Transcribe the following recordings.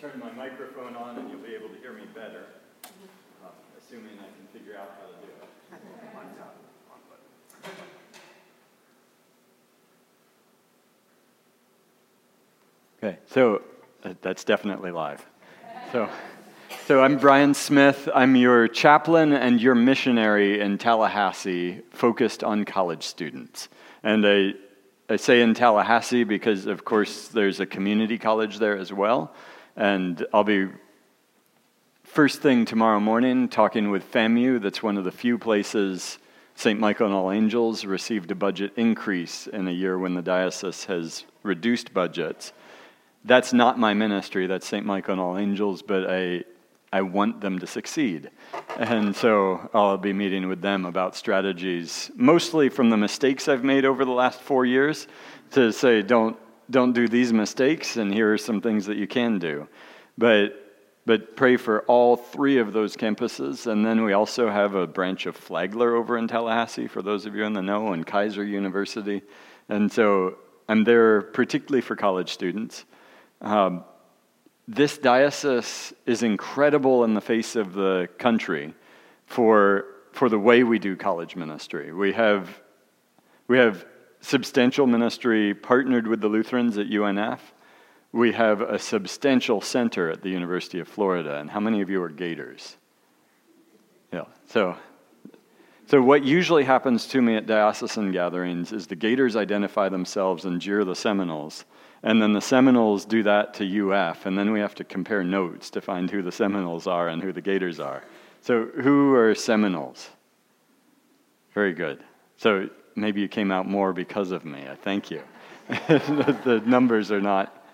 turn my microphone on and you'll be able to hear me better, uh, assuming I can figure out how to do it. Okay, so uh, that's definitely live. So, so I'm Brian Smith. I'm your chaplain and your missionary in Tallahassee, focused on college students. And I, I say in Tallahassee because, of course, there's a community college there as well. And I'll be first thing tomorrow morning talking with FAMU. That's one of the few places St. Michael and All Angels received a budget increase in a year when the diocese has reduced budgets that's not my ministry, that's St. Michael and All Angels, but I, I want them to succeed. And so I'll be meeting with them about strategies, mostly from the mistakes I've made over the last four years, to say, don't, don't do these mistakes, and here are some things that you can do. But, but pray for all three of those campuses. And then we also have a branch of Flagler over in Tallahassee, for those of you in the know, and Keiser University. And so I'm there particularly for college students. Um, this diocese is incredible in the face of the country for, for the way we do college ministry. We have, we have substantial ministry partnered with the Lutherans at UNF. We have a substantial center at the University of Florida. And how many of you are Gators? Yeah, so so, what usually happens to me at diocesan gatherings is the Gators identify themselves and jeer the Seminoles. And then the Seminoles do that to UF, and then we have to compare notes to find who the Seminoles are and who the Gators are. So, who are Seminoles? Very good. So, maybe you came out more because of me. I thank you. the, numbers are not,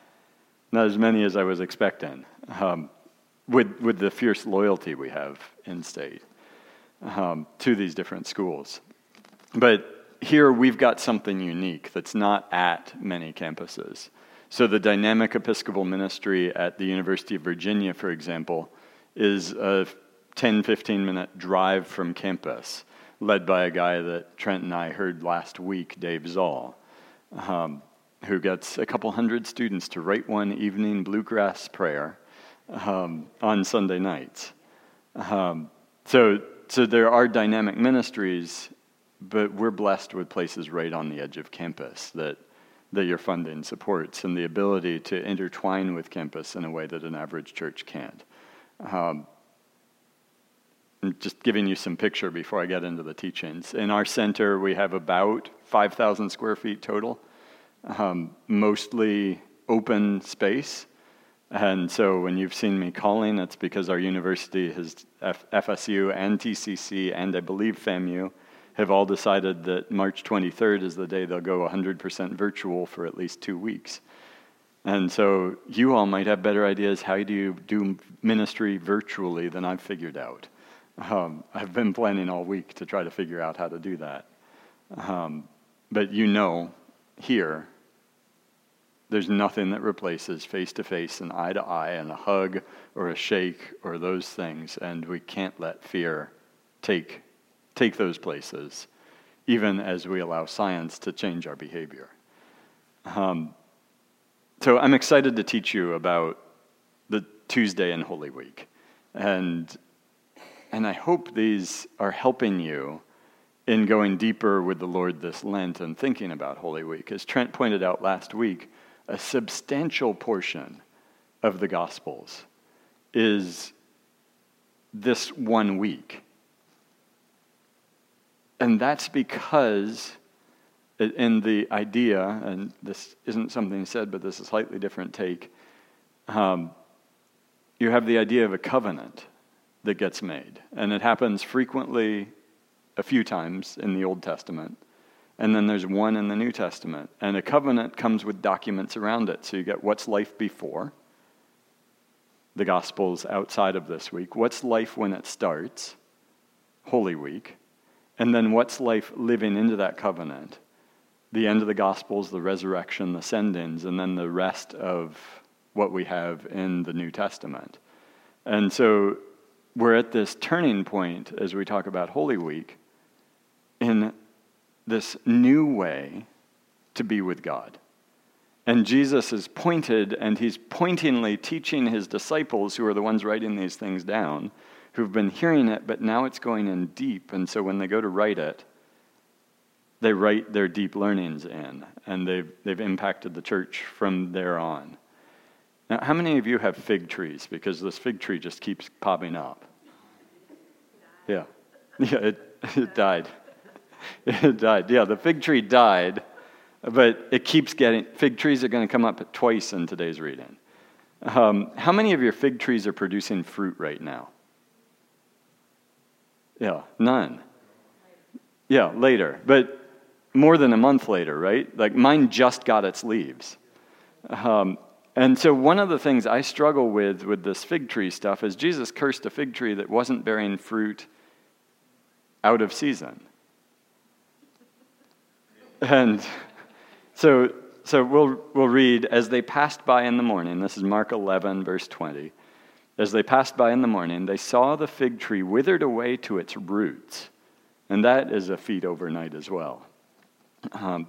not as many as I was expecting um, with, with the fierce loyalty we have in state um, to these different schools. But here we've got something unique that's not at many campuses. So, the dynamic Episcopal ministry at the University of Virginia, for example, is a 10 15 minute drive from campus, led by a guy that Trent and I heard last week, Dave Zoll, um, who gets a couple hundred students to write one evening bluegrass prayer um, on Sunday nights. Um, so, so, there are dynamic ministries but we're blessed with places right on the edge of campus that, that your funding supports and the ability to intertwine with campus in a way that an average church can't. Um, just giving you some picture before I get into the teachings. In our center, we have about 5,000 square feet total, um, mostly open space. And so when you've seen me calling, it's because our university has F- FSU and TCC and I believe FAMU have all decided that March 23rd is the day they'll go 100% virtual for at least two weeks. And so you all might have better ideas how do you do ministry virtually than I've figured out. Um, I've been planning all week to try to figure out how to do that. Um, but you know, here, there's nothing that replaces face to face and eye to eye and a hug or a shake or those things. And we can't let fear take take those places, even as we allow science to change our behavior. Um, so I'm excited to teach you about the Tuesday in Holy Week. And, and I hope these are helping you in going deeper with the Lord this Lent and thinking about Holy Week. As Trent pointed out last week, a substantial portion of the Gospels is this one week. And that's because, in the idea, and this isn't something said, but this is a slightly different take, um, you have the idea of a covenant that gets made. And it happens frequently a few times in the Old Testament. And then there's one in the New Testament. And a covenant comes with documents around it. So you get what's life before, the Gospels outside of this week, what's life when it starts, Holy Week, and then what's life living into that covenant? The end of the Gospels, the resurrection, the send-ins, and then the rest of what we have in the New Testament. And so we're at this turning point as we talk about Holy Week in this new way to be with God. And Jesus is pointed, and he's pointingly teaching his disciples, who are the ones writing these things down, who've been hearing it, but now it's going in deep. And so when they go to write it, they write their deep learnings in, and they've, they've impacted the church from there on. Now, how many of you have fig trees? Because this fig tree just keeps popping up. Yeah. Yeah, it, it died. It died. Yeah, the fig tree died, but it keeps getting, fig trees are going to come up twice in today's reading. Um, how many of your fig trees are producing fruit right now? Yeah, none. Yeah, later. But more than a month later, right? Like mine just got its leaves. Um, and so, one of the things I struggle with with this fig tree stuff is Jesus cursed a fig tree that wasn't bearing fruit out of season. And so, so we'll, we'll read, as they passed by in the morning, this is Mark 11, verse 20. As they passed by in the morning, they saw the fig tree withered away to its roots. And that is a feat overnight as well. Um,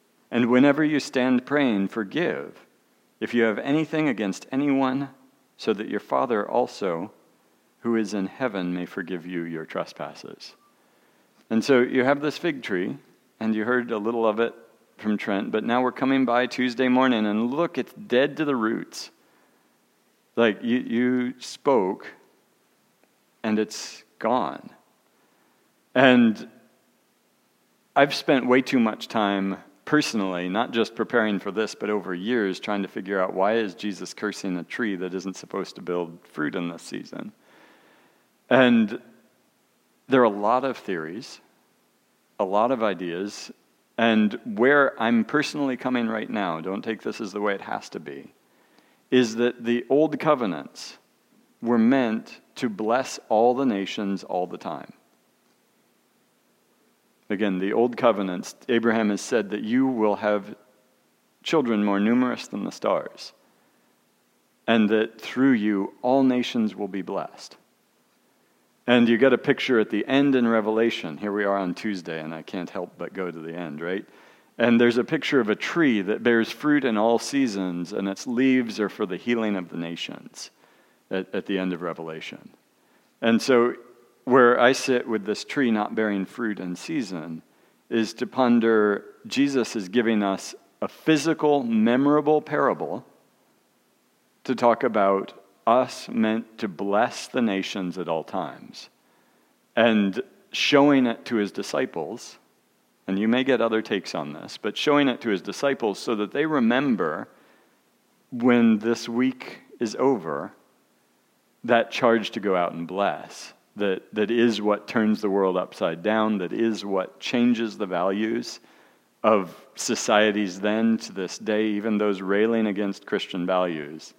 And whenever you stand praying, forgive if you have anything against anyone, so that your Father also, who is in heaven, may forgive you your trespasses. And so you have this fig tree, and you heard a little of it from Trent, but now we're coming by Tuesday morning, and look, it's dead to the roots. Like you, you spoke, and it's gone. And I've spent way too much time personally, not just preparing for this, but over years trying to figure out why is Jesus cursing a tree that isn't supposed to build fruit in this season. And there are a lot of theories, a lot of ideas, and where I'm personally coming right now, don't take this as the way it has to be, is that the old covenants were meant to bless all the nations all the time. Again, the old covenants, Abraham has said that you will have children more numerous than the stars, and that through you all nations will be blessed. And you get a picture at the end in Revelation. Here we are on Tuesday, and I can't help but go to the end, right? And there's a picture of a tree that bears fruit in all seasons, and its leaves are for the healing of the nations at, at the end of Revelation. And so where I sit with this tree not bearing fruit in season is to ponder Jesus is giving us a physical, memorable parable to talk about us meant to bless the nations at all times and showing it to his disciples. And you may get other takes on this, but showing it to his disciples so that they remember when this week is over that charge to go out and bless that, that is what turns the world upside down, that is what changes the values of societies then to this day, even those railing against Christian values,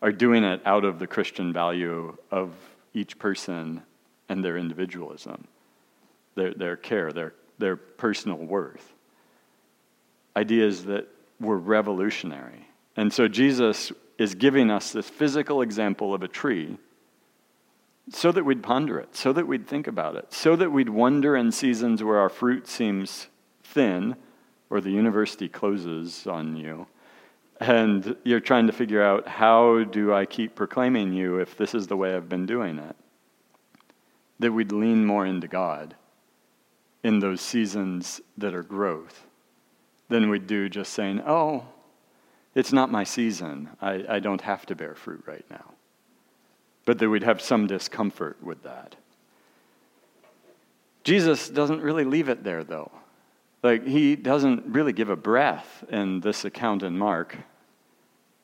are doing it out of the Christian value of each person and their individualism, their, their care, their, their personal worth. Ideas that were revolutionary. And so Jesus is giving us this physical example of a tree so that we'd ponder it, so that we'd think about it, so that we'd wonder in seasons where our fruit seems thin or the university closes on you and you're trying to figure out how do I keep proclaiming you if this is the way I've been doing it. That we'd lean more into God in those seasons that are growth than we'd do just saying, oh, it's not my season. I, I don't have to bear fruit right now but that we'd have some discomfort with that. Jesus doesn't really leave it there, though. Like, he doesn't really give a breath in this account in Mark.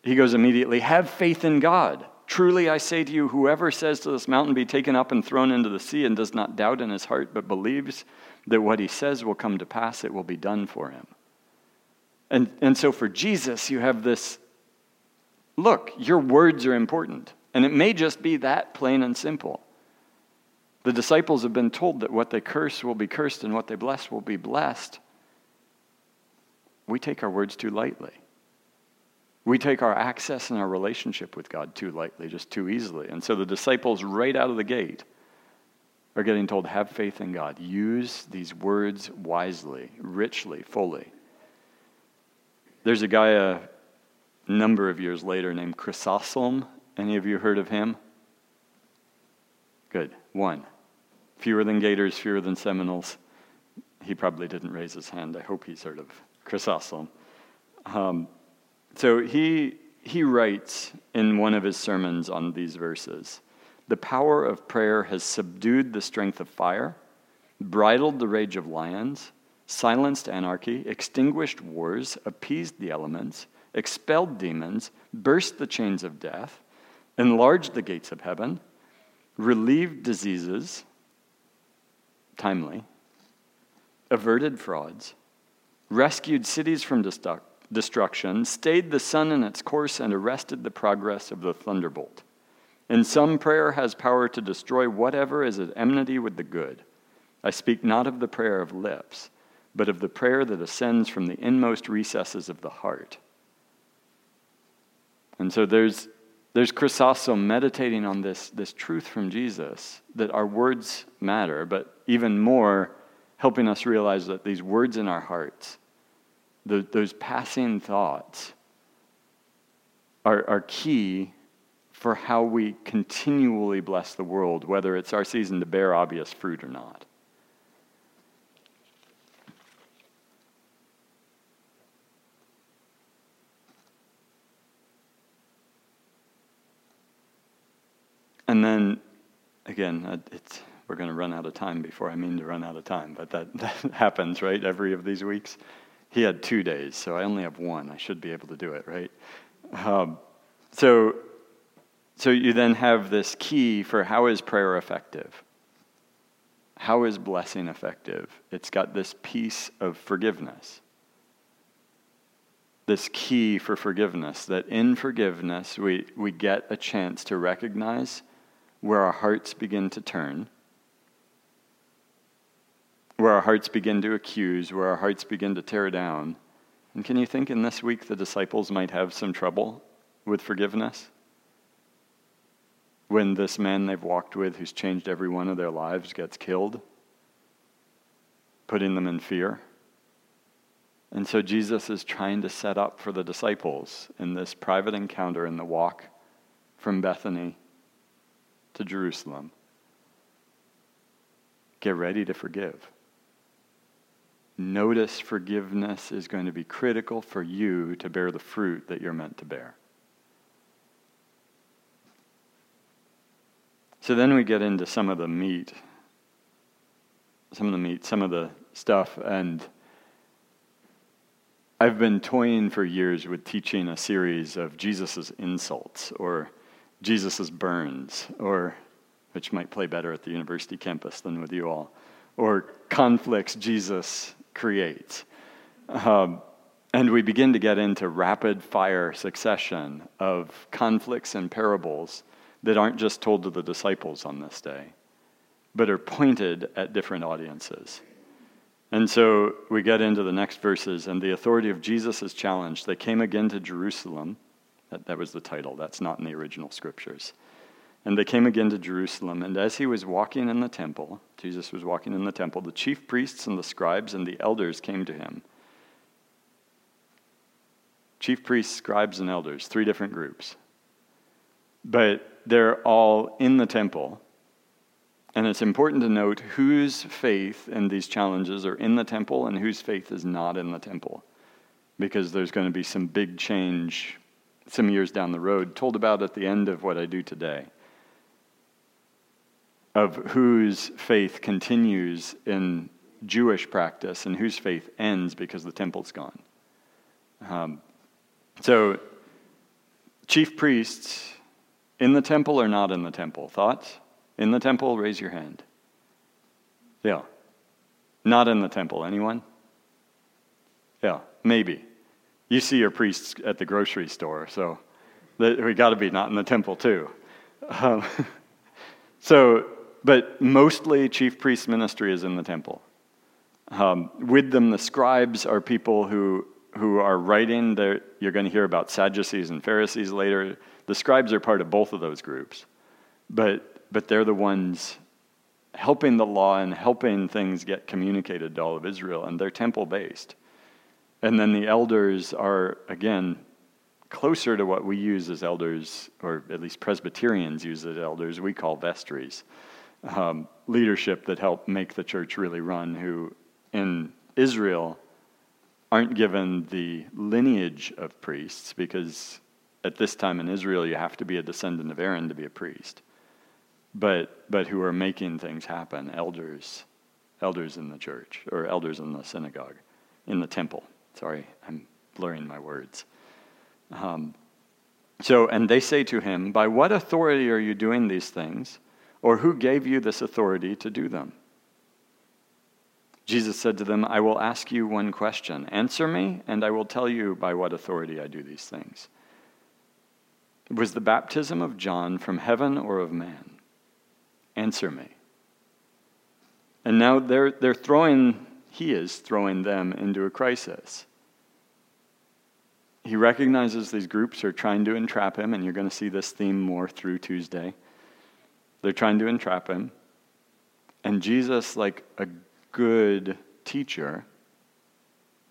He goes immediately, Have faith in God. Truly, I say to you, whoever says to this mountain, Be taken up and thrown into the sea, and does not doubt in his heart, but believes that what he says will come to pass, it will be done for him. And, and so for Jesus, you have this look, your words are important. And it may just be that plain and simple. The disciples have been told that what they curse will be cursed and what they bless will be blessed. We take our words too lightly. We take our access and our relationship with God too lightly, just too easily. And so the disciples, right out of the gate, are getting told, have faith in God. Use these words wisely, richly, fully. There's a guy a number of years later named Chrysostom. Any of you heard of him? Good. One. Fewer than gators, fewer than Seminoles. He probably didn't raise his hand. I hope he's heard of Chrysostom. Um, so he, he writes in one of his sermons on these verses The power of prayer has subdued the strength of fire, bridled the rage of lions, silenced anarchy, extinguished wars, appeased the elements, expelled demons, burst the chains of death, enlarged the gates of heaven, relieved diseases timely, averted frauds, rescued cities from destruction, stayed the sun in its course, and arrested the progress of the thunderbolt. In some, prayer has power to destroy whatever is at enmity with the good. I speak not of the prayer of lips, but of the prayer that ascends from the inmost recesses of the heart. And so there's, there's Chrysostom meditating on this, this truth from Jesus that our words matter, but even more, helping us realize that these words in our hearts, the, those passing thoughts, are, are key for how we continually bless the world, whether it's our season to bear obvious fruit or not. And then, again, it's, we're going to run out of time before I mean to run out of time, but that, that happens, right, every of these weeks. He had two days, so I only have one. I should be able to do it, right? Um, so, so you then have this key for how is prayer effective? How is blessing effective? It's got this piece of forgiveness. This key for forgiveness, that in forgiveness we, we get a chance to recognize where our hearts begin to turn, where our hearts begin to accuse, where our hearts begin to tear down. And can you think in this week the disciples might have some trouble with forgiveness? When this man they've walked with, who's changed every one of their lives, gets killed, putting them in fear. And so Jesus is trying to set up for the disciples in this private encounter in the walk from Bethany to Jerusalem. Get ready to forgive. Notice forgiveness is going to be critical for you to bear the fruit that you're meant to bear. So then we get into some of the meat, some of the meat, some of the stuff, and I've been toying for years with teaching a series of Jesus' insults or Jesus' burns, or which might play better at the university campus than with you all, or conflicts Jesus creates. Um, and we begin to get into rapid fire succession of conflicts and parables that aren't just told to the disciples on this day, but are pointed at different audiences. And so we get into the next verses, and the authority of Jesus is challenged. They came again to Jerusalem that, that was the title. That's not in the original scriptures. And they came again to Jerusalem, and as he was walking in the temple, Jesus was walking in the temple, the chief priests and the scribes and the elders came to him. Chief priests, scribes, and elders, three different groups. But they're all in the temple. And it's important to note whose faith in these challenges are in the temple and whose faith is not in the temple. Because there's going to be some big change some years down the road, told about at the end of what I do today, of whose faith continues in Jewish practice and whose faith ends because the temple's gone. Um, so, chief priests in the temple or not in the temple? Thoughts? In the temple, raise your hand. Yeah. Not in the temple. Anyone? Yeah, maybe. You see your priests at the grocery store, so we got to be not in the temple too. Um, so, but mostly chief priest ministry is in the temple. Um, with them, the scribes are people who, who are writing. You're going to hear about Sadducees and Pharisees later. The scribes are part of both of those groups, but, but they're the ones helping the law and helping things get communicated to all of Israel, and they're temple based. And then the elders are, again, closer to what we use as elders, or at least Presbyterians use as elders, we call vestries. Um, leadership that help make the church really run, who in Israel aren't given the lineage of priests because at this time in Israel you have to be a descendant of Aaron to be a priest. But but who are making things happen, elders, elders in the church or elders in the synagogue, in the temple. Sorry, I'm blurring my words. Um, so, and they say to him, By what authority are you doing these things? Or who gave you this authority to do them? Jesus said to them, I will ask you one question. Answer me, and I will tell you by what authority I do these things. Was the baptism of John from heaven or of man? Answer me. And now they're, they're throwing, he is throwing them into a crisis. He recognizes these groups are trying to entrap him, and you're going to see this theme more through Tuesday. They're trying to entrap him. And Jesus, like a good teacher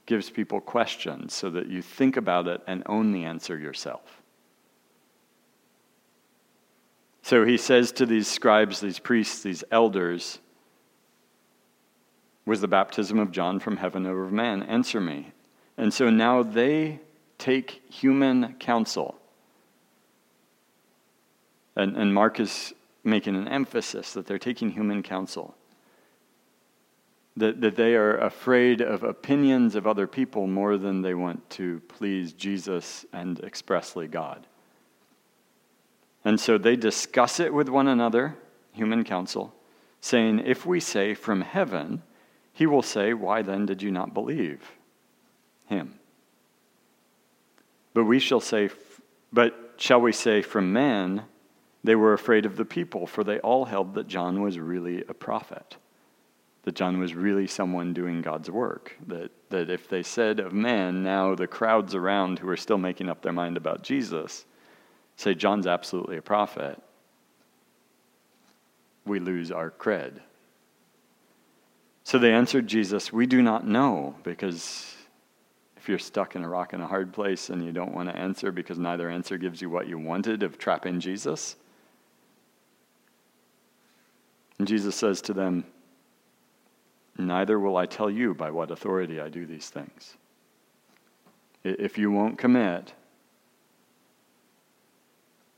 gives people questions so that you think about it and own the answer yourself. So he says to these scribes, these priests, these elders, Was the baptism of John from heaven or of man? Answer me. And so now they take human counsel. And, and Mark is making an emphasis that they're taking human counsel that, that they are afraid of opinions of other people more than they want to please Jesus and expressly God. And so they discuss it with one another, human counsel, saying, If we say from heaven, he will say, Why then did you not believe him? But we shall say, But shall we say from man? They were afraid of the people, for they all held that John was really a prophet that John was really someone doing God's work. That, that if they said of man, now the crowds around who are still making up their mind about Jesus say John's absolutely a prophet, we lose our cred. So they answered Jesus, We do not know, because if you're stuck in a rock in a hard place and you don't want to answer because neither answer gives you what you wanted of trapping Jesus. And Jesus says to them, Neither will I tell you by what authority I do these things. If you won't commit,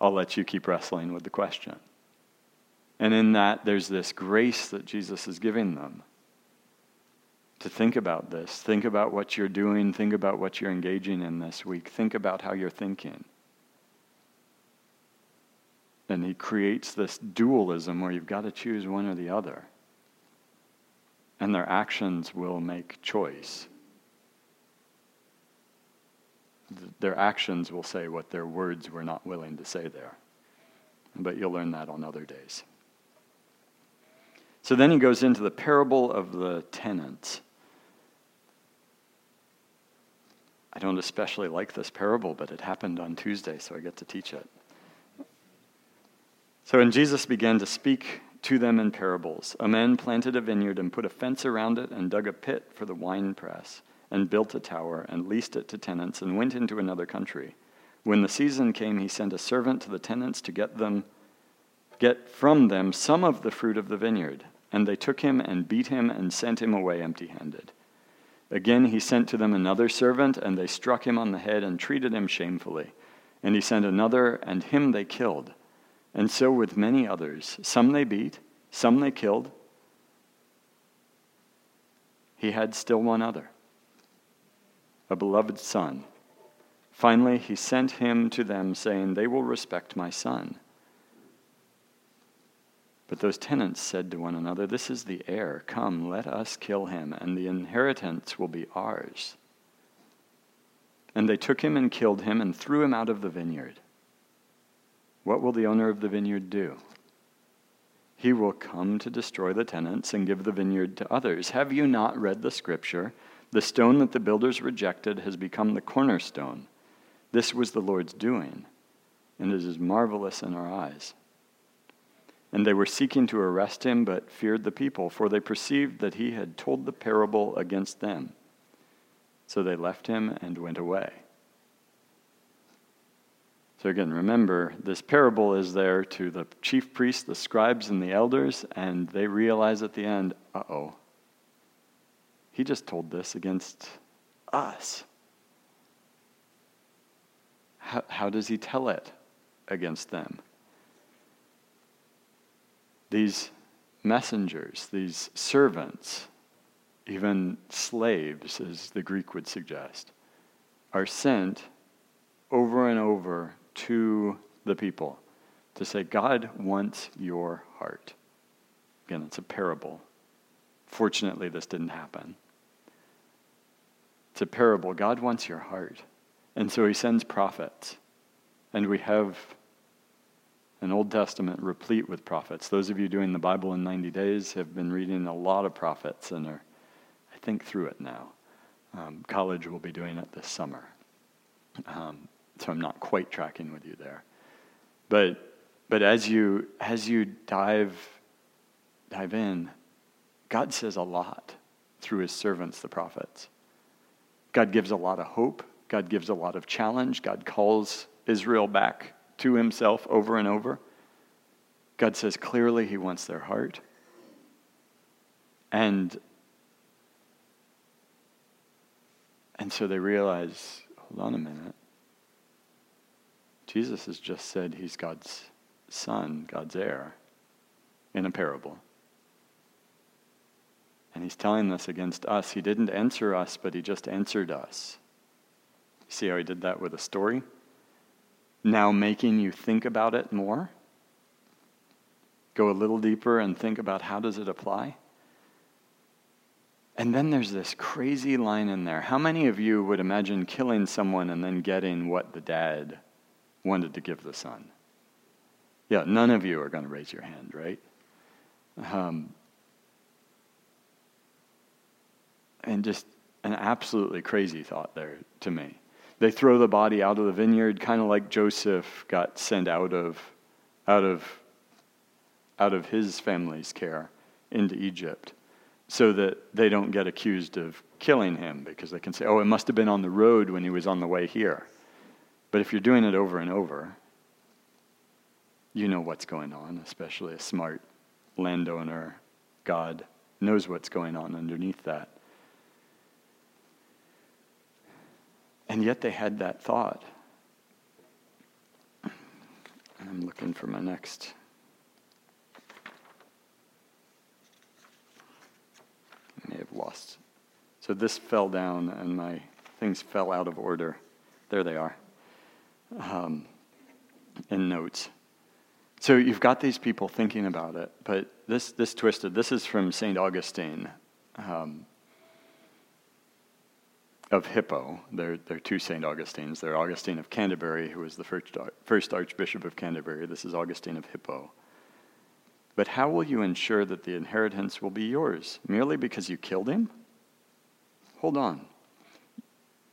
I'll let you keep wrestling with the question. And in that, there's this grace that Jesus is giving them to think about this. Think about what you're doing. Think about what you're engaging in this week. Think about how you're thinking. And he creates this dualism where you've got to choose one or the other and their actions will make choice. Their actions will say what their words were not willing to say there. But you'll learn that on other days. So then he goes into the parable of the tenants. I don't especially like this parable, but it happened on Tuesday, so I get to teach it. So, when Jesus began to speak to them in parables. A man planted a vineyard and put a fence around it and dug a pit for the winepress and built a tower and leased it to tenants and went into another country. When the season came, he sent a servant to the tenants to get them get from them some of the fruit of the vineyard, and they took him and beat him and sent him away empty-handed. Again he sent to them another servant, and they struck him on the head and treated him shamefully. And he sent another, and him they killed. And so with many others. Some they beat, some they killed. He had still one other, a beloved son. Finally, he sent him to them, saying, They will respect my son. But those tenants said to one another, This is the heir. Come, let us kill him, and the inheritance will be ours. And they took him and killed him and threw him out of the vineyard. what will the owner of the vineyard do? He will come to destroy the tenants and give the vineyard to others. Have you not read the scripture? The stone that the builders rejected has become the cornerstone. This was the Lord's doing, and it is marvelous in our eyes. And they were seeking to arrest him, but feared the people, for they perceived that he had told the parable against them. So they left him and went away. So again, remember, this parable is there to the chief priests, the scribes, and the elders, and they realize at the end, uh oh, he just told this against us. How, how does he tell it against them? These messengers, these servants, even slaves, as the Greek would suggest, are sent over and over to the people to say, God wants your heart. Again, it's a parable. Fortunately, this didn't happen. It's a parable. God wants your heart. And so he sends prophets. And we have an Old Testament replete with prophets. Those of you doing the Bible in 90 days have been reading a lot of prophets and are, I think, through it now. Um, college will be doing it this summer. Um, so I'm not quite tracking with you there. But but as you as you dive dive in, God says a lot through his servants, the prophets. God gives a lot of hope. God gives a lot of challenge. God calls Israel back to himself over and over. God says clearly he wants their heart. And and so they realize, hold on a minute. Jesus has just said he's God's son, God's heir, in a parable. And he's telling this against us. He didn't answer us, but he just answered us. See how he did that with a story? Now making you think about it more. Go a little deeper and think about how does it apply? And then there's this crazy line in there. How many of you would imagine killing someone and then getting what the dad wanted to give the son? Yeah, none of you are going to raise your hand, right? Um, and just an absolutely crazy thought there to me. They throw the body out of the vineyard, kind of like Joseph got sent out of, out of, out of his family's care into Egypt, so that they don't get accused of killing him because they can say, "Oh, it must have been on the road when he was on the way here." But if you're doing it over and over, you know what's going on, especially a smart landowner. God knows what's going on underneath that. And yet they had that thought. I'm looking for my next. I may have lost. So this fell down and my things fell out of order. There they are um, in notes. So you've got these people thinking about it, but this, this twisted, this is from St. Augustine um, of Hippo. They're, they're two St. Augustines. They're Augustine of Canterbury, who was the first, first Archbishop of Canterbury. This is Augustine of Hippo. But how will you ensure that the inheritance will be yours? Merely because you killed him? Hold on.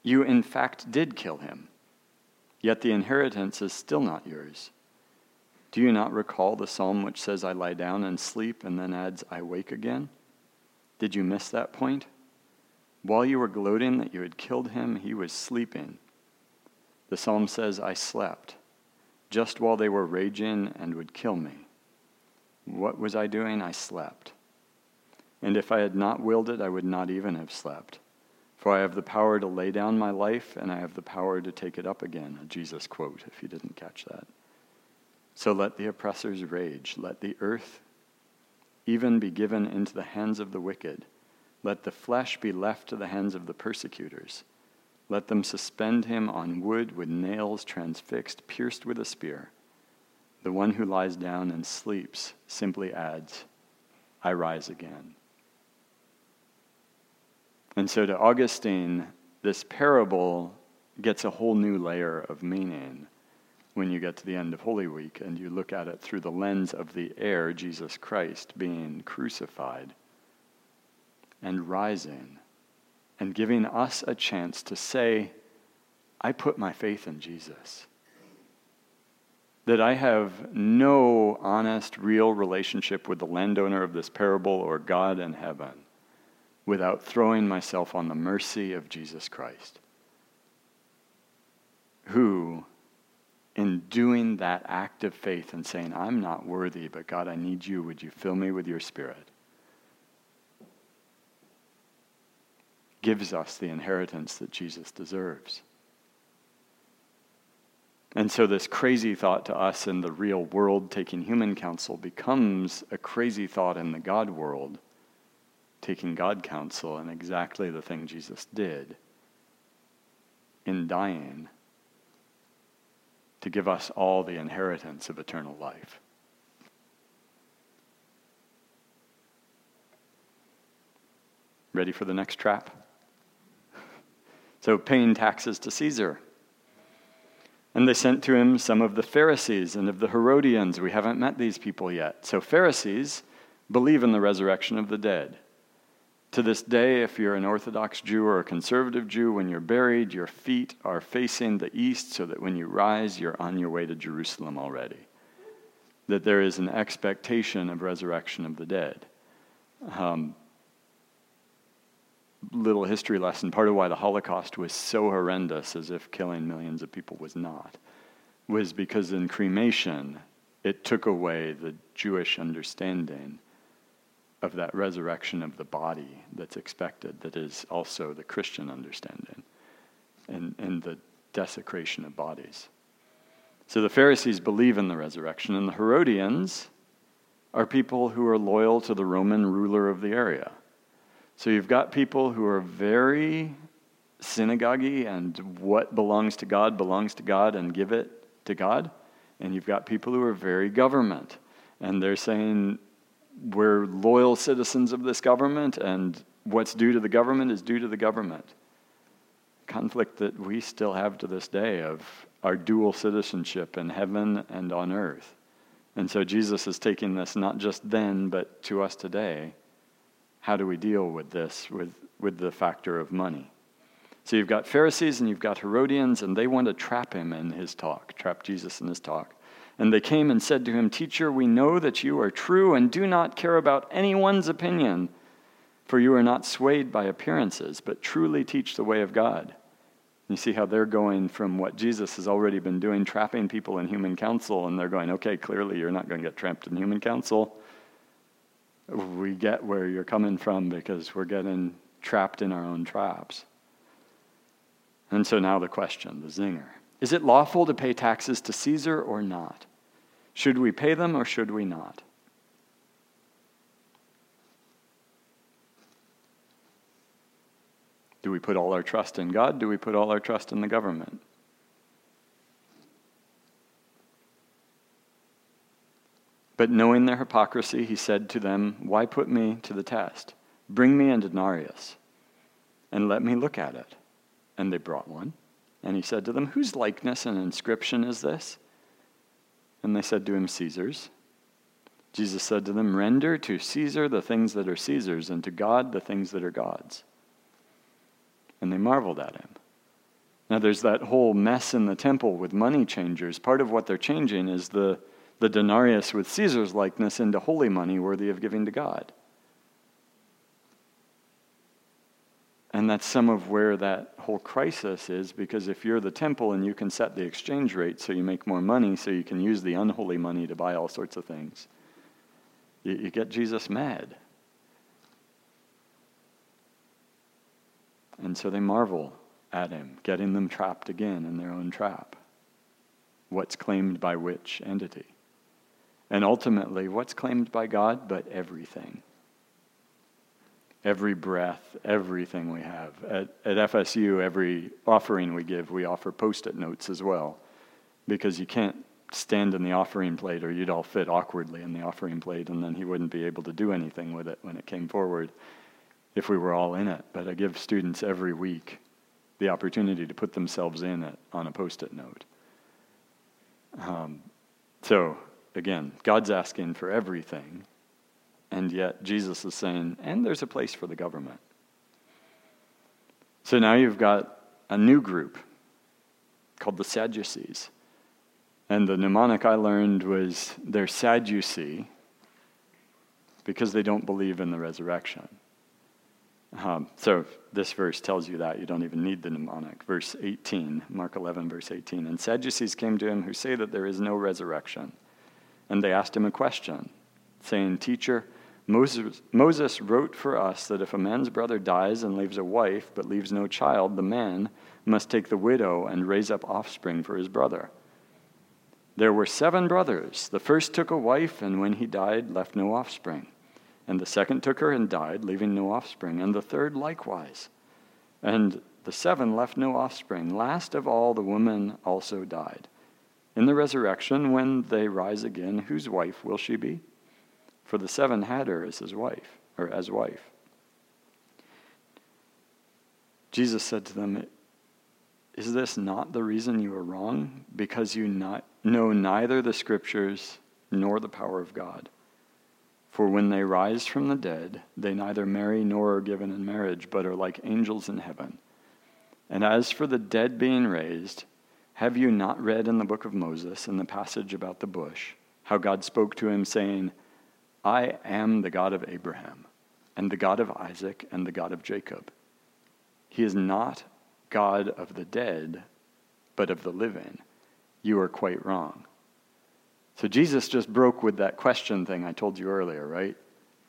You, in fact, did kill him. Yet the inheritance is still not yours. Do you not recall the psalm which says, I lie down and sleep, and then adds, I wake again? Did you miss that point? While you were gloating that you had killed him, he was sleeping. The psalm says, I slept, just while they were raging and would kill me. What was I doing? I slept. And if I had not willed it, I would not even have slept. For I have the power to lay down my life, and I have the power to take it up again. A Jesus quote, if you didn't catch that. So let the oppressors rage. Let the earth even be given into the hands of the wicked. Let the flesh be left to the hands of the persecutors. Let them suspend him on wood with nails transfixed, pierced with a spear. The one who lies down and sleeps simply adds, I rise again. And so to Augustine, this parable gets a whole new layer of meaning when you get to the end of Holy Week and you look at it through the lens of the heir, Jesus Christ, being crucified and rising and giving us a chance to say, I put my faith in Jesus. That I have no honest, real relationship with the landowner of this parable or God in heaven without throwing myself on the mercy of Jesus Christ, who, in doing that act of faith and saying, I'm not worthy, but God, I need you, would you fill me with your spirit? Gives us the inheritance that Jesus deserves. And so, this crazy thought to us in the real world, taking human counsel, becomes a crazy thought in the God world, taking God counsel, and exactly the thing Jesus did in dying to give us all the inheritance of eternal life. Ready for the next trap? So, paying taxes to Caesar. And they sent to him some of the Pharisees and of the Herodians. We haven't met these people yet. So, Pharisees believe in the resurrection of the dead. To this day, if you're an Orthodox Jew or a conservative Jew, when you're buried, your feet are facing the east so that when you rise, you're on your way to Jerusalem already. That there is an expectation of resurrection of the dead. Um, little history lesson, part of why the Holocaust was so horrendous, as if killing millions of people was not, was because in cremation, it took away the Jewish understanding of that resurrection of the body that's expected, that is also the Christian understanding, and, and the desecration of bodies. So the Pharisees believe in the resurrection, and the Herodians are people who are loyal to the Roman ruler of the area. So you've got people who are very synagogue and what belongs to God belongs to God and give it to God. And you've got people who are very government and they're saying, we're loyal citizens of this government and what's due to the government is due to the government. Conflict that we still have to this day of our dual citizenship in heaven and on earth. And so Jesus is taking this not just then, but to us today how do we deal with this, with, with the factor of money? So you've got Pharisees and you've got Herodians, and they want to trap him in his talk, trap Jesus in his talk. And they came and said to him, Teacher, we know that you are true and do not care about anyone's opinion, for you are not swayed by appearances, but truly teach the way of God. You see how they're going from what Jesus has already been doing, trapping people in human counsel, and they're going, okay, clearly you're not going to get trapped in human counsel we get where you're coming from because we're getting trapped in our own traps. And so now the question, the zinger. Is it lawful to pay taxes to Caesar or not? Should we pay them or should we not? Do we put all our trust in God? Do we put all our trust in the government? But knowing their hypocrisy, he said to them, Why put me to the test? Bring me a denarius and let me look at it. And they brought one. And he said to them, Whose likeness and inscription is this? And they said to him, Caesar's. Jesus said to them, Render to Caesar the things that are Caesar's, and to God the things that are God's. And they marveled at him. Now, there's that whole mess in the temple with money changers. Part of what they're changing is the the denarius with Caesar's likeness into holy money worthy of giving to God. And that's some of where that whole crisis is because if you're the temple and you can set the exchange rate so you make more money so you can use the unholy money to buy all sorts of things, you, you get Jesus mad. And so they marvel at him, getting them trapped again in their own trap. What's claimed by which entity? And ultimately, what's claimed by God but everything? Every breath, everything we have. At, at FSU, every offering we give, we offer post it notes as well. Because you can't stand in the offering plate or you'd all fit awkwardly in the offering plate and then he wouldn't be able to do anything with it when it came forward if we were all in it. But I give students every week the opportunity to put themselves in it on a post it note Um, so, again, God's asking for everything, and yet Jesus is saying, and there's a place for the government. So now you've got a new group called the Sadducees. And the mnemonic I learned was they're Sadducee because they don't believe in the resurrection. Um, so this verse tells you that. You don't even need the mnemonic. Verse 18, Mark 11, verse 18. And Sadducees came to him who say that there is no resurrection. And they asked him a question, saying, Teacher, Moses, Moses wrote for us that if a man's brother dies and leaves a wife but leaves no child, the man must take the widow and raise up offspring for his brother. There were seven brothers. The first took a wife, and when he died, left no offspring. And the second took her and died, leaving no offspring. And the third likewise. And the seven left no offspring. Last of all, the woman also died. In the resurrection, when they rise again, whose wife will she be? For the seven had her as his wife, or as wife. Jesus said to them, Is this not the reason you are wrong? Because you not, know neither the scriptures nor the power of God. For when they rise from the dead, they neither marry nor are given in marriage, but are like angels in heaven. And as for the dead being raised, have you not read in the book of Moses, in the passage about the bush, how God spoke to him, saying, I am the God of Abraham, and the God of Isaac, and the God of Jacob? He is not God of the dead, but of the living. You are quite wrong. So Jesus just broke with that question thing I told you earlier, right?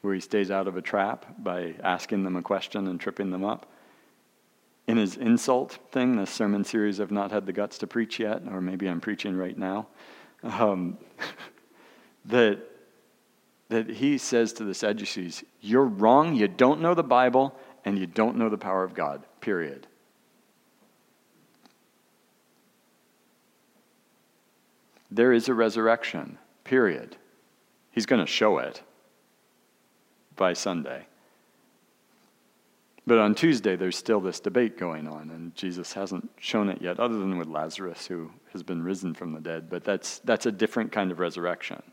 Where he stays out of a trap by asking them a question and tripping them up. In his insult thing, the sermon series I've not had the guts to preach yet, or maybe I'm preaching right now, um, that, that he says to the Sadducees, You're wrong, you don't know the Bible, and you don't know the power of God, period. There is a resurrection, period. He's going to show it by Sunday. But on Tuesday, there's still this debate going on, and Jesus hasn't shown it yet, other than with Lazarus, who has been risen from the dead. But that's, that's a different kind of resurrection.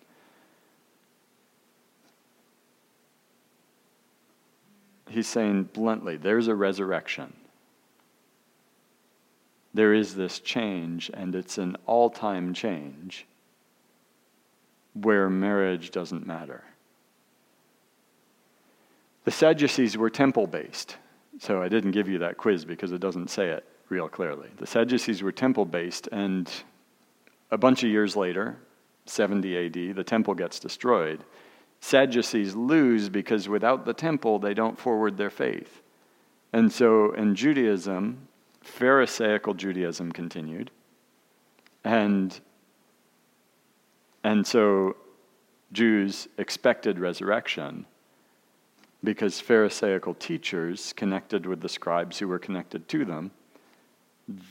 He's saying bluntly, there's a resurrection there is this change, and it's an all time change where marriage doesn't matter. The Sadducees were temple based, so I didn't give you that quiz because it doesn't say it real clearly. The Sadducees were temple based, and a bunch of years later, 70 AD, the temple gets destroyed. Sadducees lose because without the temple, they don't forward their faith. And so in Judaism, Pharisaical Judaism continued. And, and so Jews expected resurrection because Pharisaical teachers connected with the scribes who were connected to them,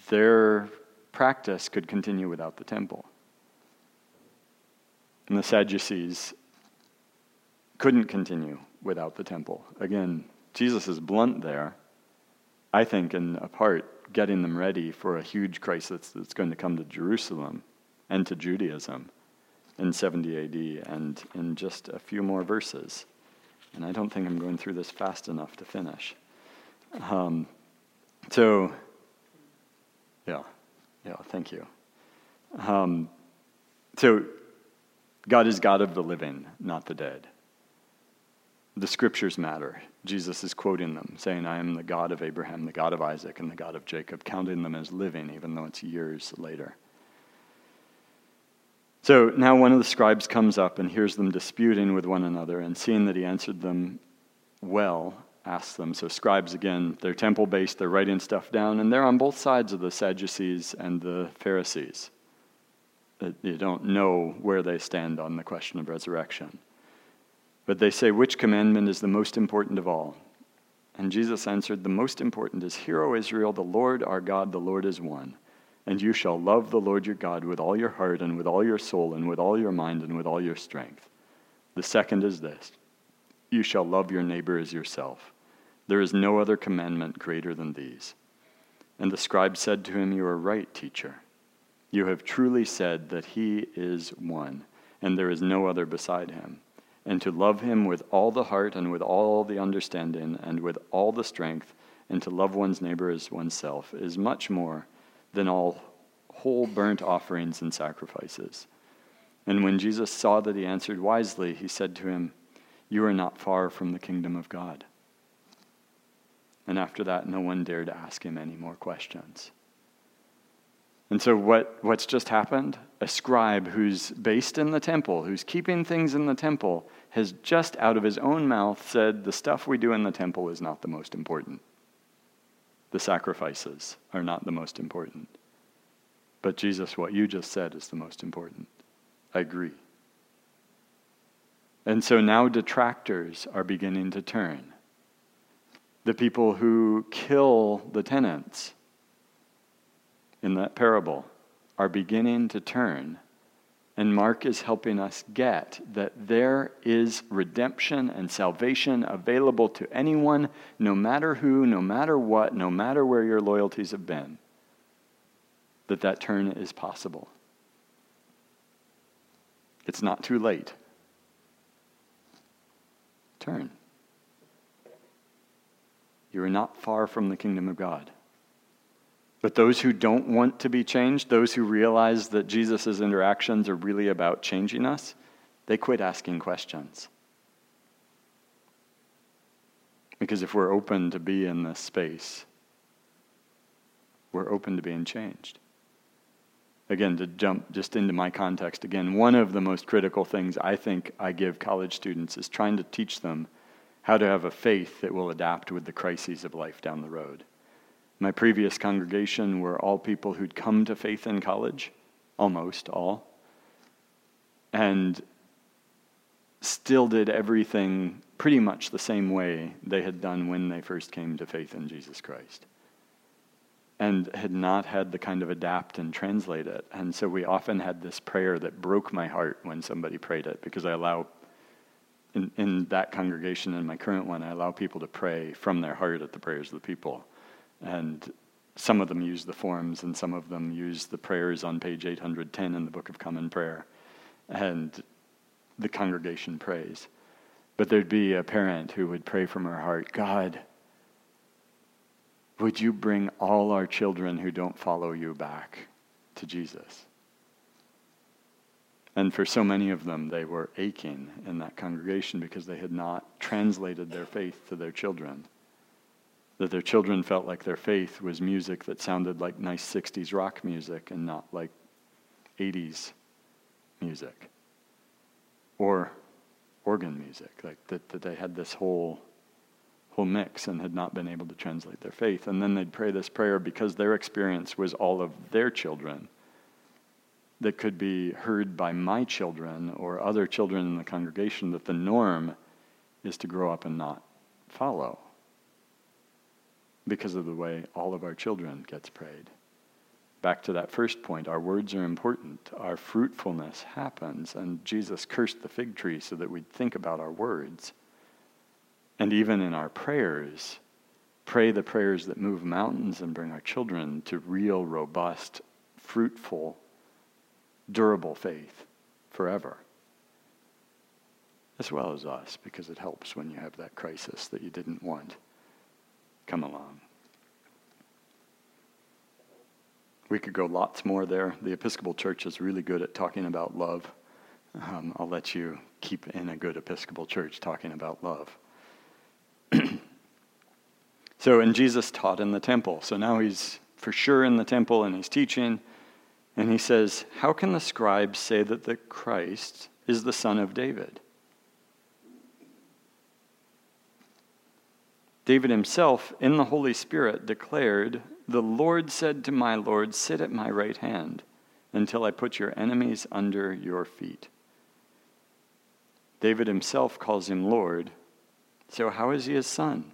their practice could continue without the temple. And the Sadducees couldn't continue without the temple. Again, Jesus is blunt there, I think, in a part getting them ready for a huge crisis that's going to come to Jerusalem and to Judaism in 70 AD and in just a few more verses. And I don't think I'm going through this fast enough to finish. Um, so, yeah, yeah, thank you. Um, so, God is God of the living, not the dead. The scriptures matter. Jesus is quoting them, saying, I am the God of Abraham, the God of Isaac, and the God of Jacob, counting them as living, even though it's years later. So now one of the scribes comes up and hears them disputing with one another, and seeing that he answered them well, asks them. So, scribes, again, they're temple based, they're writing stuff down, and they're on both sides of the Sadducees and the Pharisees. Uh, you don't know where they stand on the question of resurrection. But they say, Which commandment is the most important of all? And Jesus answered, The most important is, Hear, O Israel, the Lord our God, the Lord is one. And you shall love the Lord your God with all your heart, and with all your soul, and with all your mind, and with all your strength. The second is this You shall love your neighbor as yourself. There is no other commandment greater than these. And the scribe said to him, You are right, teacher. You have truly said that he is one, and there is no other beside him. And to love him with all the heart and with all the understanding and with all the strength, and to love one's neighbor as oneself, is much more than all whole burnt offerings and sacrifices. And when Jesus saw that he answered wisely, he said to him, You are not far from the kingdom of God. And after that, no one dared ask him any more questions. And so, what, what's just happened? A scribe who's based in the temple, who's keeping things in the temple, has just out of his own mouth said, The stuff we do in the temple is not the most important. The sacrifices are not the most important. But, Jesus, what you just said is the most important. I agree. And so now detractors are beginning to turn. The people who kill the tenants in that parable are beginning to turn. And Mark is helping us get that there is redemption and salvation available to anyone, no matter who, no matter what, no matter where your loyalties have been, that that turn is possible. It's not too late. Turn. You are not far from the kingdom of God. But those who don't want to be changed, those who realize that Jesus' interactions are really about changing us, they quit asking questions. Because if we're open to be in this space, we're open to being changed. Again, to jump just into my context, again, one of the most critical things I think I give college students is trying to teach them how to have a faith that will adapt with the crises of life down the road. My previous congregation were all people who'd come to faith in college, almost all, and still did everything pretty much the same way they had done when they first came to faith in Jesus Christ. And had not had the kind of adapt and translate it. And so we often had this prayer that broke my heart when somebody prayed it because I allow, in, in that congregation and my current one, I allow people to pray from their heart at the prayers of the people. And some of them use the forms, and some of them use the prayers on page 810 in the Book of Common Prayer. And the congregation prays. But there'd be a parent who would pray from her heart God, would you bring all our children who don't follow you back to Jesus? And for so many of them, they were aching in that congregation because they had not translated their faith to their children that their children felt like their faith was music that sounded like nice 60s rock music and not like 80s music or organ music like that, that they had this whole whole mix and had not been able to translate their faith. And then they'd pray this prayer because their experience was all of their children that could be heard by my children or other children in the congregation that the norm is to grow up and not follow because of the way all of our children gets prayed. Back to that first point, our words are important. Our fruitfulness happens, and Jesus cursed the fig tree so that we'd think about our words. And even in our prayers, pray the prayers that move mountains and bring our children to real, robust, fruitful, durable faith forever. As well as us, because it helps when you have that crisis that you didn't want come along. We could go lots more there. The Episcopal Church is really good at talking about love. Um, I'll let you keep in a good Episcopal church talking about love. so, and Jesus taught in the temple. So now he's for sure in the temple and he's teaching. And he says, How can the scribes say that the Christ is the son of David? David himself, in the Holy Spirit, declared, The Lord said to my Lord, Sit at my right hand until I put your enemies under your feet. David himself calls him Lord. So, how is he his son?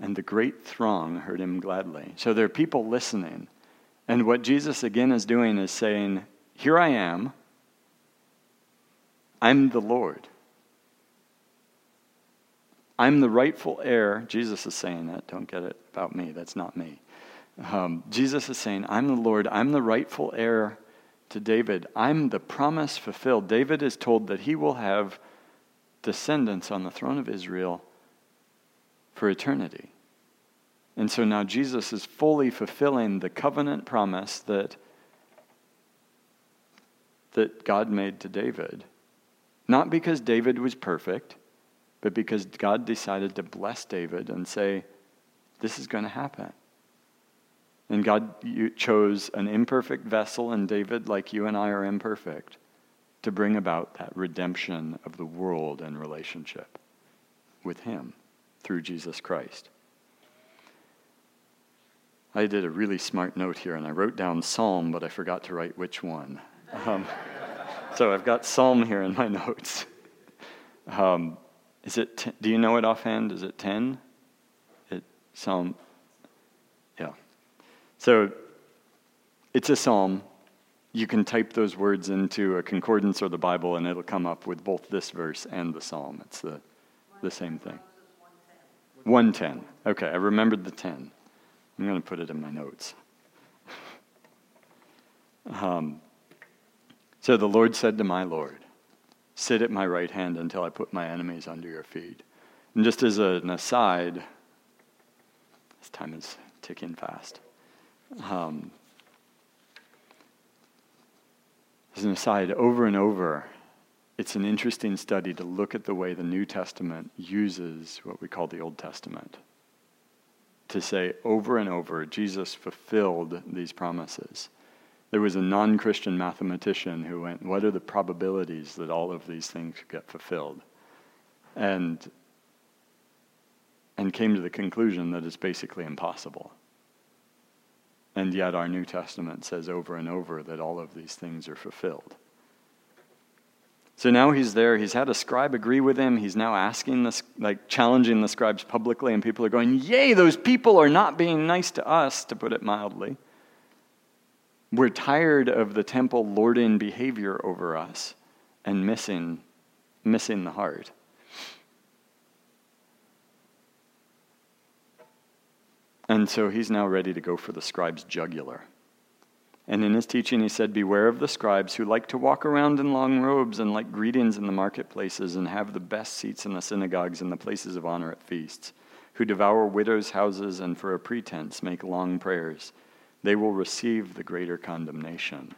And the great throng heard him gladly. So, there are people listening. And what Jesus again is doing is saying, Here I am. I'm the Lord. I'm the rightful heir. Jesus is saying that. Don't get it about me. That's not me. Um, Jesus is saying, I'm the Lord, I'm the rightful heir to David, I'm the promise fulfilled. David is told that he will have descendants on the throne of Israel for eternity. And so now Jesus is fully fulfilling the covenant promise that, that God made to David. Not because David was perfect, but because God decided to bless David and say, This is going to happen. And God chose an imperfect vessel in David, like you and I are imperfect, to bring about that redemption of the world and relationship with Him through Jesus Christ. I did a really smart note here and I wrote down Psalm, but I forgot to write which one. Um, so I've got Psalm here in my notes. Um, is it, t- do you know it offhand? Is it 10? It, Psalm, yeah. So it's a Psalm. You can type those words into a concordance or the Bible and it'll come up with both this verse and the Psalm. It's the, the same thing. 110. Okay, I remembered the 10. I'm going to put it in my notes. Um, so the Lord said to my Lord, Sit at my right hand until I put my enemies under your feet. And just as an aside, this time is ticking fast. Um, as an aside, over and over, it's an interesting study to look at the way the New Testament uses what we call the Old Testament to say over and over, Jesus fulfilled these promises. There was a non Christian mathematician who went, What are the probabilities that all of these things get fulfilled? And, and came to the conclusion that it's basically impossible. And yet, our New Testament says over and over that all of these things are fulfilled. So now he's there. He's had a scribe agree with him. He's now asking this, like challenging the scribes publicly, and people are going, Yay, those people are not being nice to us, to put it mildly. We're tired of the temple lording behavior over us and missing, missing the heart. And so he's now ready to go for the scribe's jugular. And in his teaching, he said, Beware of the scribes who like to walk around in long robes and like greetings in the marketplaces and have the best seats in the synagogues and the places of honor at feasts, who devour widows' houses and for a pretense make long prayers. They will receive the greater condemnation.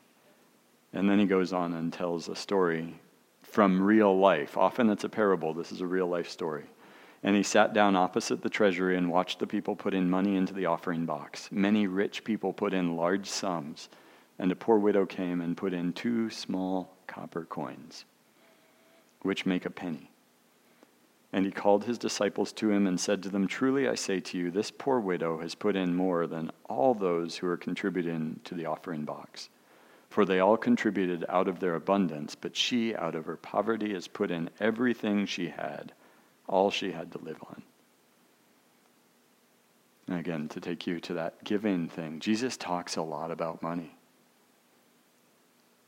And then he goes on and tells a story from real life. Often it's a parable, this is a real life story. And he sat down opposite the treasury and watched the people put in money into the offering box. Many rich people put in large sums, and a poor widow came and put in two small copper coins, which make a penny. And he called his disciples to him and said to them, Truly I say to you, this poor widow has put in more than all those who are contributing to the offering box. For they all contributed out of their abundance, but she, out of her poverty, has put in everything she had all she had to live on. And again, to take you to that giving thing, Jesus talks a lot about money.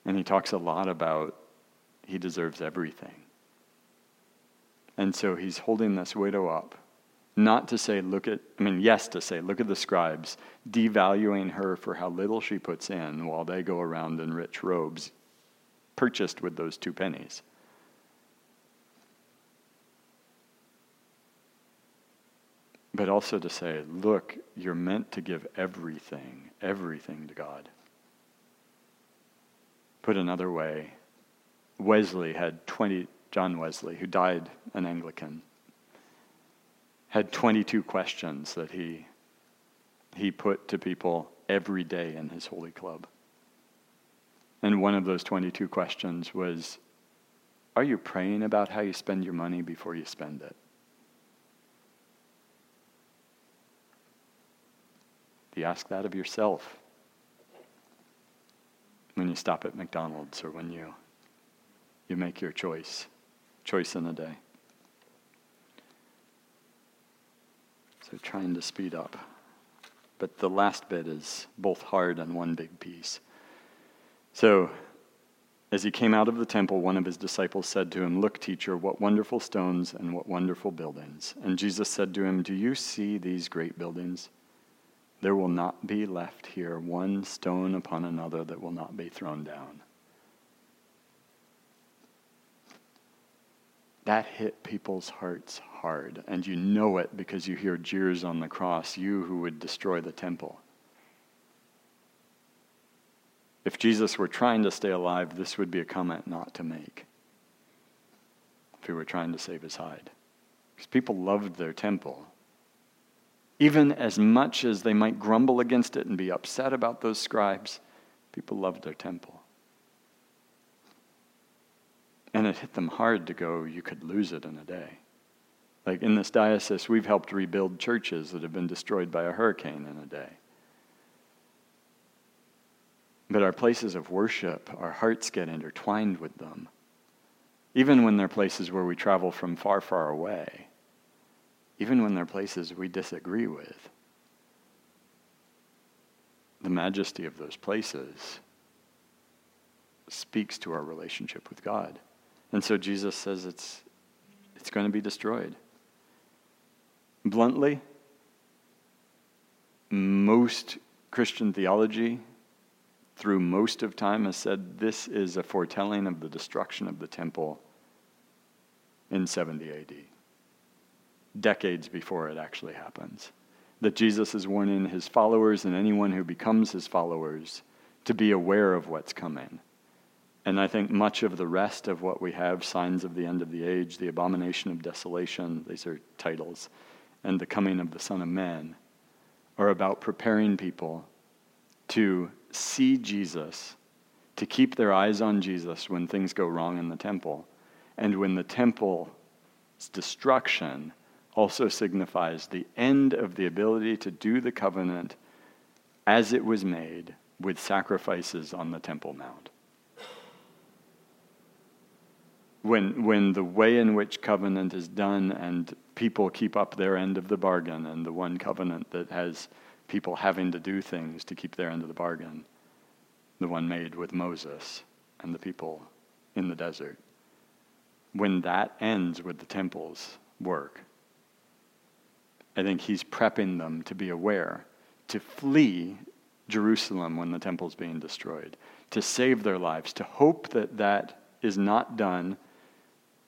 And he talks a lot about he deserves everything. And so he's holding this widow up, not to say, look at, I mean, yes, to say, look at the scribes, devaluing her for how little she puts in while they go around in rich robes, purchased with those two pennies. but also to say, look, you're meant to give everything, everything to God. Put another way, Wesley had 20, John Wesley, who died an Anglican, had 22 questions that he, he put to people every day in his holy club. And one of those 22 questions was Are you praying about how you spend your money before you spend it? you ask that of yourself when you stop at McDonald's or when you, you make your choice, choice in a day? So trying to speed up. But the last bit is both hard and one big piece. So, as he came out of the temple, one of his disciples said to him, Look, teacher, what wonderful stones and what wonderful buildings. And Jesus said to him, Do you see these great buildings? There will not be left here one stone upon another that will not be thrown down. That hit people's hearts hard, and you know it because you hear jeers on the cross, you who would destroy the temple. If Jesus were trying to stay alive, this would be a comment not to make. If he were trying to save his hide. Because people loved their temple. Even as much as they might grumble against it and be upset about those scribes, people loved their temple. It hit them hard to go, you could lose it in a day. Like in this diocese, we've helped rebuild churches that have been destroyed by a hurricane in a day. But our places of worship, our hearts get intertwined with them. Even when they're places where we travel from far, far away. Even when they're places we disagree with. The majesty of those places speaks to our relationship with God. And so Jesus says it's, it's going to be destroyed. Bluntly, most Christian theology through most of time has said this is a foretelling of the destruction of the temple in 70 AD, decades before it actually happens. That Jesus is warning his followers and anyone who becomes his followers to be aware of what's coming. And I think much of the rest of what we have, signs of the end of the age, the abomination of desolation, these are titles, and the coming of the Son of Man, are about preparing people to see Jesus, to keep their eyes on Jesus when things go wrong in the temple. And when the temple's destruction also signifies the end of the ability to do the covenant as it was made with sacrifices on the Temple Mount. When, when the way in which covenant is done and people keep up their end of the bargain, and the one covenant that has people having to do things to keep their end of the bargain, the one made with Moses and the people in the desert. When that ends with the temple's work, I think he's prepping them to be aware, to flee Jerusalem when the temple's being destroyed, to save their lives, to hope that that is not done,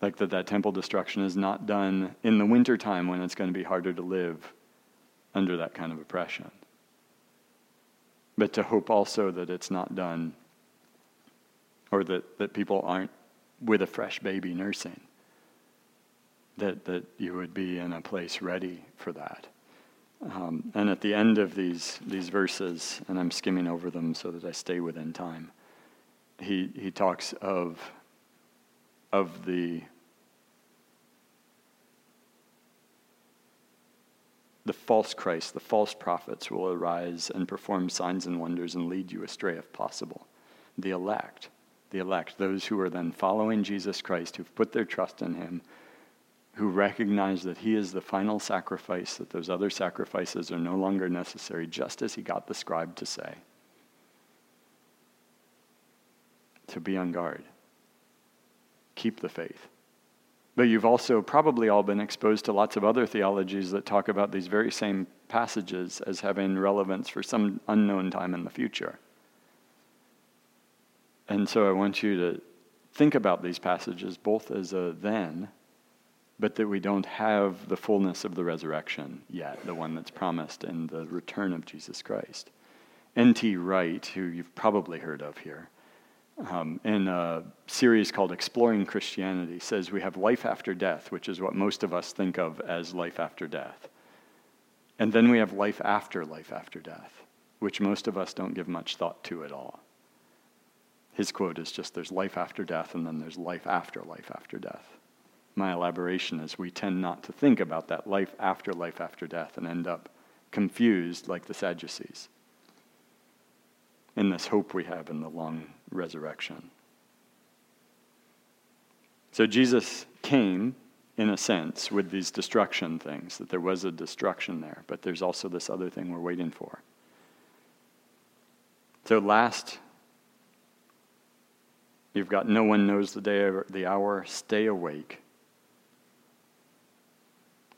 like that that temple destruction is not done in the wintertime when it's going to be harder to live under that kind of oppression. But to hope also that it's not done or that, that people aren't with a fresh baby nursing. That, that you would be in a place ready for that. Um, and at the end of these, these verses, and I'm skimming over them so that I stay within time, he, he talks of, of the the false Christ, the false prophets will arise and perform signs and wonders and lead you astray if possible. The elect, the elect, those who are then following Jesus Christ, who've put their trust in him, who recognize that he is the final sacrifice, that those other sacrifices are no longer necessary, just as he got the scribe to say. To be on guard. Keep the faith. But you've also probably all been exposed to lots of other theologies that talk about these very same passages as having relevance for some unknown time in the future. And so I want you to think about these passages both as a then, but that we don't have the fullness of the resurrection yet, the one that's promised in the return of Jesus Christ. N.T. Wright, who you've probably heard of here, um, in a series called Exploring Christianity, says we have life after death, which is what most of us think of as life after death. And then we have life after life after death, which most of us don't give much thought to at all. His quote is just there's life after death, and then there's life after life after death. My elaboration is we tend not to think about that life after life after death and end up confused like the Sadducees in this hope we have in the long resurrection. So Jesus came, in a sense, with these destruction things, that there was a destruction there, but there's also this other thing we're waiting for. So, last, you've got no one knows the day or the hour, stay awake.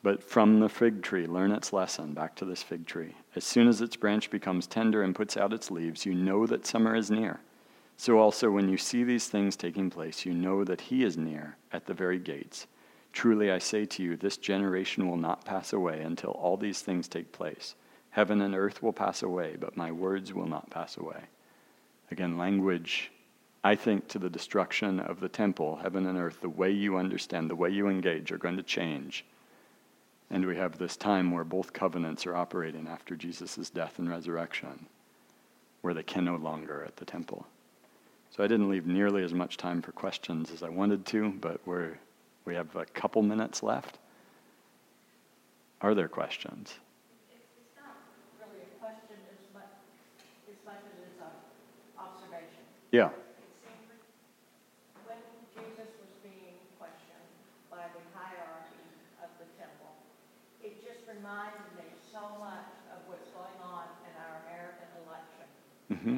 But from the fig tree, learn its lesson. Back to this fig tree. As soon as its branch becomes tender and puts out its leaves, you know that summer is near. So also, when you see these things taking place, you know that he is near at the very gates. Truly, I say to you, this generation will not pass away until all these things take place. Heaven and earth will pass away, but my words will not pass away. Again, language, I think, to the destruction of the temple, heaven and earth, the way you understand, the way you engage are going to change. And we have this time where both covenants are operating after Jesus' death and resurrection, where they can no longer at the temple. So I didn't leave nearly as much time for questions as I wanted to, but we're, we have a couple minutes left. Are there questions? Really question as much, as much as it's an observation. Yeah. When Jesus was being questioned by the hierarchy of the temple, it just reminded me so much of what's going on in our American election. Mm-hmm.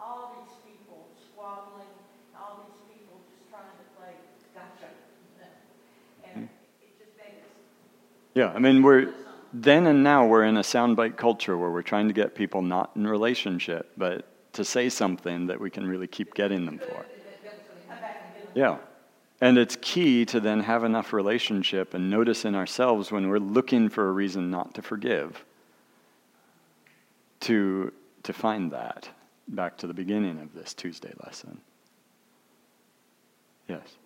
All these people squabbling, all these people just trying to play gotcha. And it just made us Yeah, I mean, we're then and now we're in a soundbite culture where we're trying to get people not in relationship, but to say something that we can really keep getting them for. Yeah. And it's key to then have enough relationship and notice in ourselves when we're looking for a reason not to forgive to, to find that back to the beginning of this Tuesday lesson. Yes.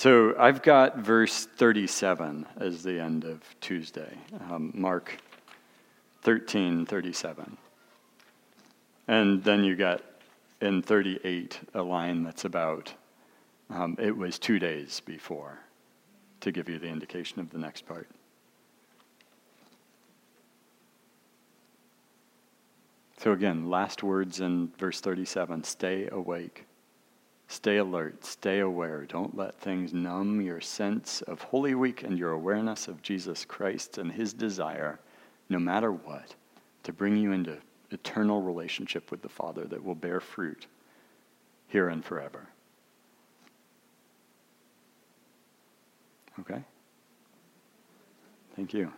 So I've got verse 37 as the end of Tuesday, um, Mark 13, 37. And then you got in 38 a line that's about um, it was two days before to give you the indication of the next part. So again, last words in verse 37 stay awake. Stay alert, stay aware. Don't let things numb your sense of Holy Week and your awareness of Jesus Christ and his desire, no matter what, to bring you into eternal relationship with the Father that will bear fruit here and forever. Okay? Thank you.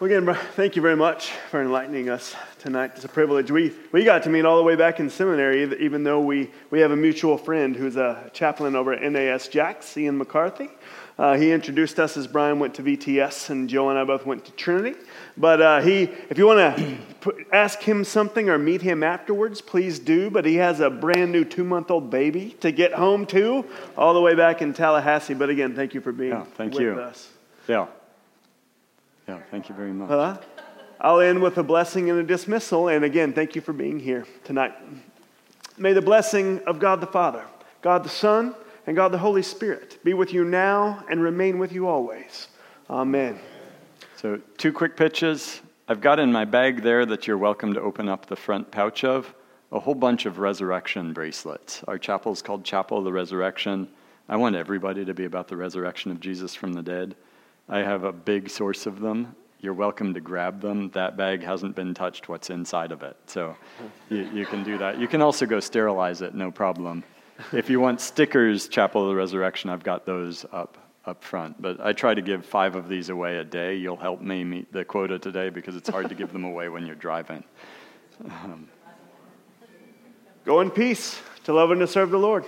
Well, again, thank you very much for enlightening us tonight. It's a privilege. We, we got to meet all the way back in seminary, even though we, we have a mutual friend who's a chaplain over at NAS Jax, Ian McCarthy. Uh, he introduced us as Brian went to VTS, and Joe and I both went to Trinity. But uh, he, if you want to ask him something or meet him afterwards, please do. But he has a brand new two month old baby to get home to, all the way back in Tallahassee. But again, thank you for being Yeah, thank with you. us. Yeah. Yeah, thank you very much. Huh? I'll end with a blessing and a dismissal. And again, thank you for being here tonight. May the blessing of God the Father, God the Son, and God the Holy Spirit be with you now and remain with you always. Amen. So, two quick pitches. I've got in my bag there that you're welcome to open up the front pouch of a whole bunch of resurrection bracelets. Our chapel is called Chapel of the Resurrection. I want everybody to be about the resurrection of Jesus from the dead. I have a big source of them. You're welcome to grab them. That bag hasn't been touched, what's inside of it. So you, you can do that. You can also go sterilize it, no problem. If you want stickers, Chapel of the Resurrection, I've got those up up front. But I try to give five of these away a day. You'll help me meet the quota today because it's hard to give them away when you're driving. Go in peace to love and to serve the Lord.